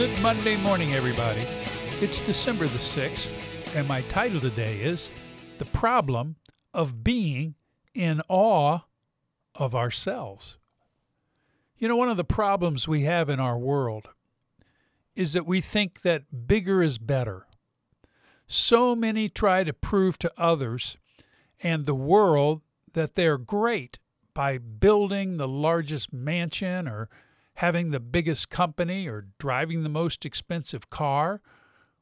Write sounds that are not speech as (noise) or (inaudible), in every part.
Good Monday morning, everybody. It's December the 6th, and my title today is The Problem of Being in Awe of Ourselves. You know, one of the problems we have in our world is that we think that bigger is better. So many try to prove to others and the world that they're great by building the largest mansion or having the biggest company or driving the most expensive car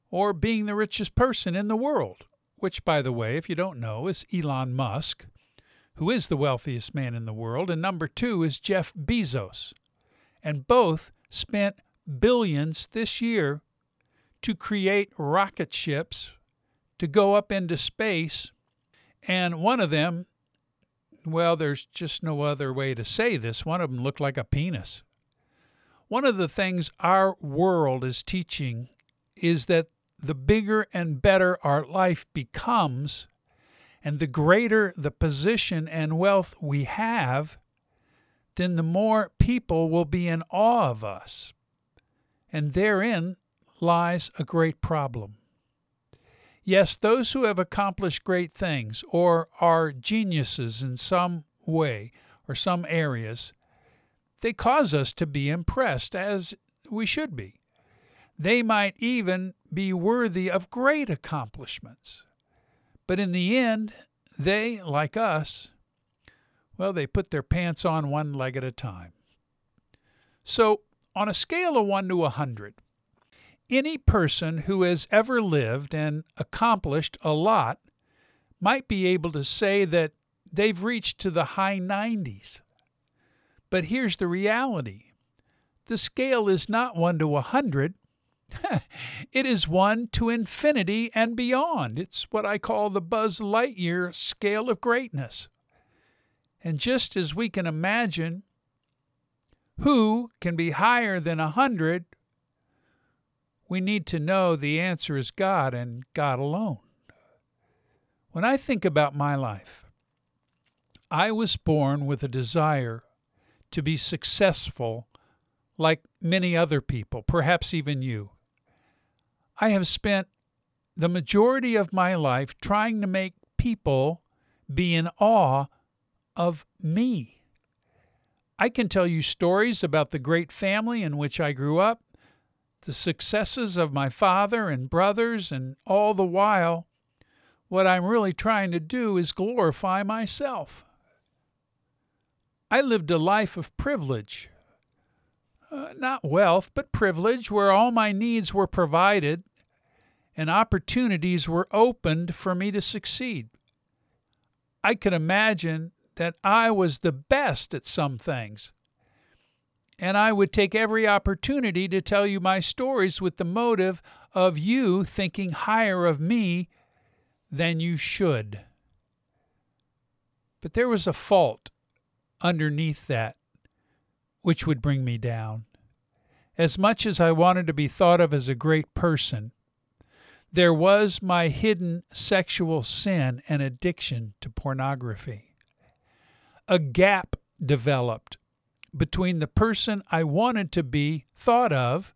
or being the richest person in the world, which, by the way, if you don't know, is Elon Musk, who is the wealthiest man in the world, and number two is Jeff Bezos. And both spent billions this year to create rocket ships to go up into space. And one of them, well, there's just no other way to say this, one of them looked like a penis. One of the things our world is teaching is that the bigger and better our life becomes, and the greater the position and wealth we have, then the more people will be in awe of us. And therein lies a great problem. Yes, those who have accomplished great things or are geniuses in some way or some areas, they cause us to be impressed, as we should be. They might even be worthy of great accomplishments. But in the end, they, like us, well, they put their pants on one leg at a time. So, on a scale of 1 to a 100, any person who has ever lived and accomplished a lot might be able to say that they've reached to the high 90s. But here's the reality the scale is not 1 to a 100. (laughs) it is 1 to infinity and beyond. It's what I call the Buzz Lightyear scale of greatness. And just as we can imagine who can be higher than a 100, we need to know the answer is God and God alone. When I think about my life, I was born with a desire to be successful like many other people, perhaps even you. I have spent the majority of my life trying to make people be in awe of me. I can tell you stories about the great family in which I grew up, the successes of my father and brothers, and all the while, what I'm really trying to do is glorify myself. I lived a life of privilege. Uh, not wealth, but privilege, where all my needs were provided and opportunities were opened for me to succeed. I could imagine that I was the best at some things. And I would take every opportunity to tell you my stories with the motive of you thinking higher of me than you should. But there was a fault underneath that, which would bring me down. As much as I wanted to be thought of as a great person, there was my hidden sexual sin and addiction to pornography. A gap developed between the person I wanted to be thought of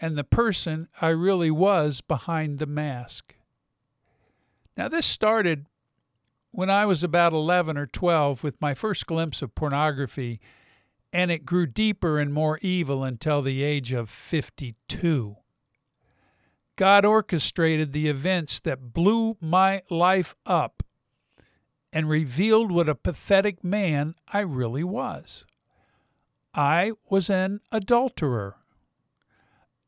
and the person I really was behind the mask. Now, this started when I was about 11 or 12 with my first glimpse of pornography, and it grew deeper and more evil until the age of 52. God orchestrated the events that blew my life up and revealed what a pathetic man I really was. I was an adulterer.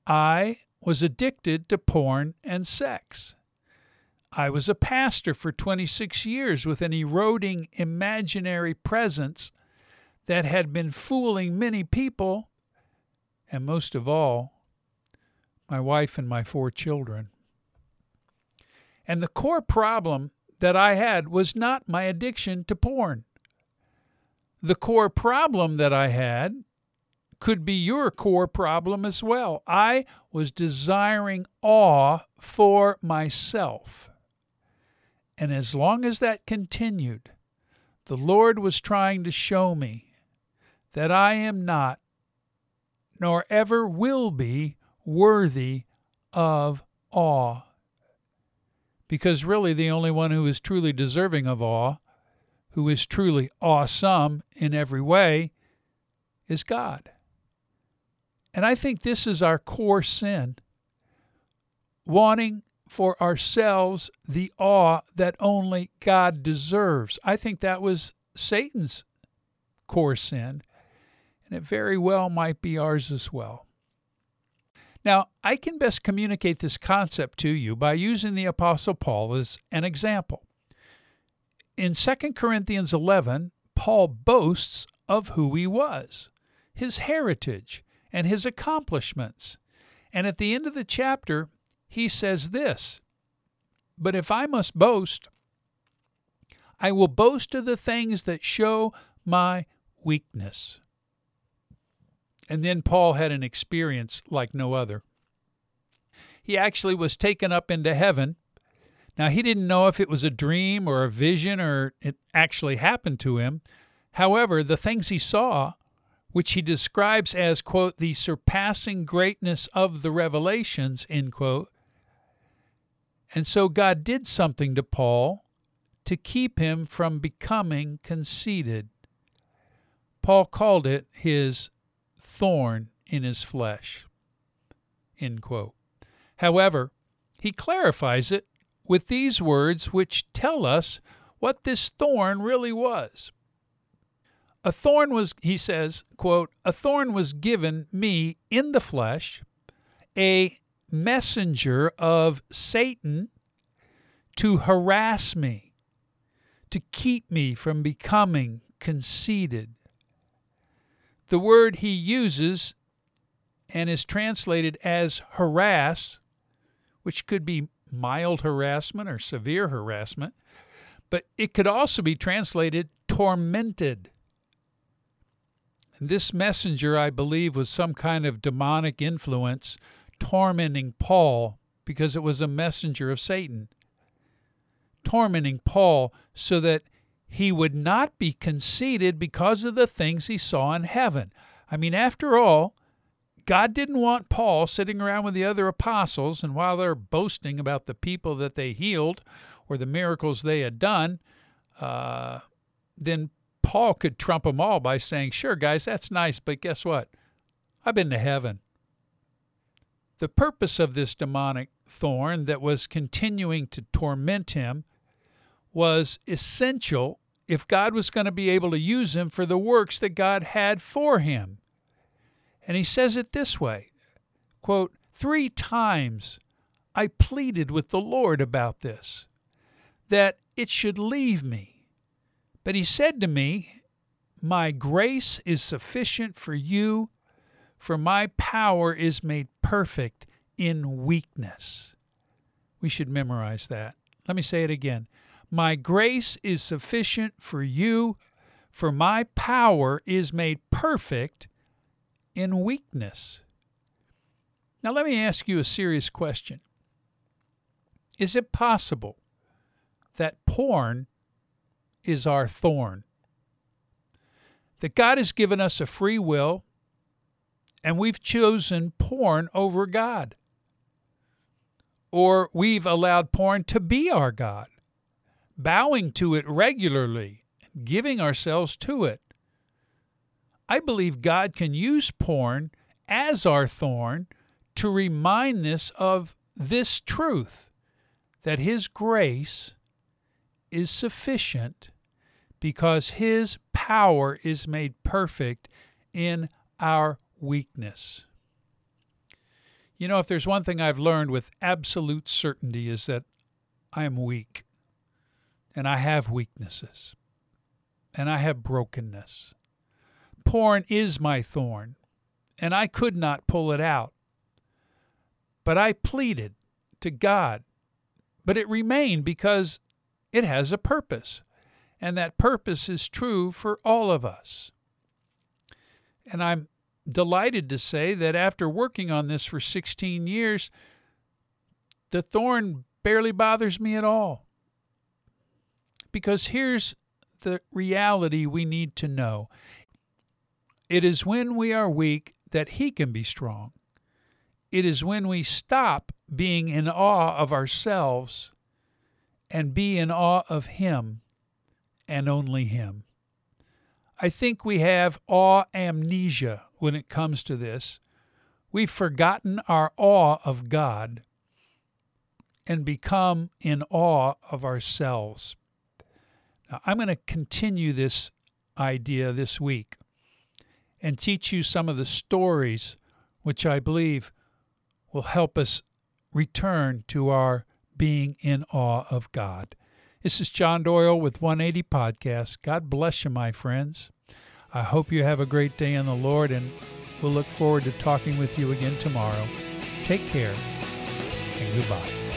I was addicted to porn and sex. I was a pastor for 26 years with an eroding imaginary presence that had been fooling many people, and most of all, my wife and my four children. And the core problem that I had was not my addiction to porn. The core problem that I had could be your core problem as well. I was desiring awe for myself. And as long as that continued, the Lord was trying to show me that I am not, nor ever will be, worthy of awe. Because really, the only one who is truly deserving of awe, who is truly awesome in every way, is God. And I think this is our core sin wanting for ourselves the awe that only God deserves. I think that was Satan's core sin, and it very well might be ours as well. Now, I can best communicate this concept to you by using the Apostle Paul as an example. In 2 Corinthians 11, Paul boasts of who he was, his heritage, and his accomplishments. And at the end of the chapter, he says this But if I must boast, I will boast of the things that show my weakness. And then Paul had an experience like no other. He actually was taken up into heaven. Now, he didn't know if it was a dream or a vision or it actually happened to him. However, the things he saw, which he describes as, quote, the surpassing greatness of the revelations, end quote. And so God did something to Paul to keep him from becoming conceited. Paul called it his thorn in his flesh. However, he clarifies it with these words which tell us what this thorn really was. A thorn was, he says, quote, a thorn was given me in the flesh, a messenger of Satan to harass me, to keep me from becoming conceited. The word he uses and is translated as harass, which could be mild harassment or severe harassment, but it could also be translated tormented. This messenger, I believe, was some kind of demonic influence tormenting Paul because it was a messenger of Satan. Tormenting Paul so that he would not be conceited because of the things he saw in heaven. I mean, after all, God didn't want Paul sitting around with the other apostles, and while they're boasting about the people that they healed or the miracles they had done, uh, then Paul could trump them all by saying, Sure, guys, that's nice, but guess what? I've been to heaven. The purpose of this demonic thorn that was continuing to torment him was essential if God was going to be able to use him for the works that God had for him. And he says it this way quote, Three times I pleaded with the Lord about this, that it should leave me. But he said to me, My grace is sufficient for you, for my power is made perfect in weakness. We should memorize that. Let me say it again. My grace is sufficient for you, for my power is made perfect in weakness. Now, let me ask you a serious question Is it possible that porn is our thorn? That God has given us a free will and we've chosen porn over God? Or we've allowed porn to be our God? bowing to it regularly, giving ourselves to it. I believe God can use porn as our thorn to remind us of this truth that His grace is sufficient because His power is made perfect in our weakness. You know, if there's one thing I've learned with absolute certainty is that I am weak and I have weaknesses, and I have brokenness. Porn is my thorn, and I could not pull it out. But I pleaded to God, but it remained because it has a purpose, and that purpose is true for all of us. And I'm delighted to say that after working on this for 16 years, the thorn barely bothers me at all. Because here's the reality we need to know it is when we are weak that He can be strong. it is when we stop being in awe of ourselves and be in awe of Him and only Him. I think we have awe amnesia when it comes to this. We've forgotten our awe of God and become in awe of ourselves. Now, I'm going to continue this idea this week and teach you some of the stories which I believe will help us return to our being in awe of God. This is John Doyle with 180 Podcast. God bless you, my friends. I hope you have a great day in the Lord, and we'll look forward to talking with you again tomorrow. Take care and goodbye.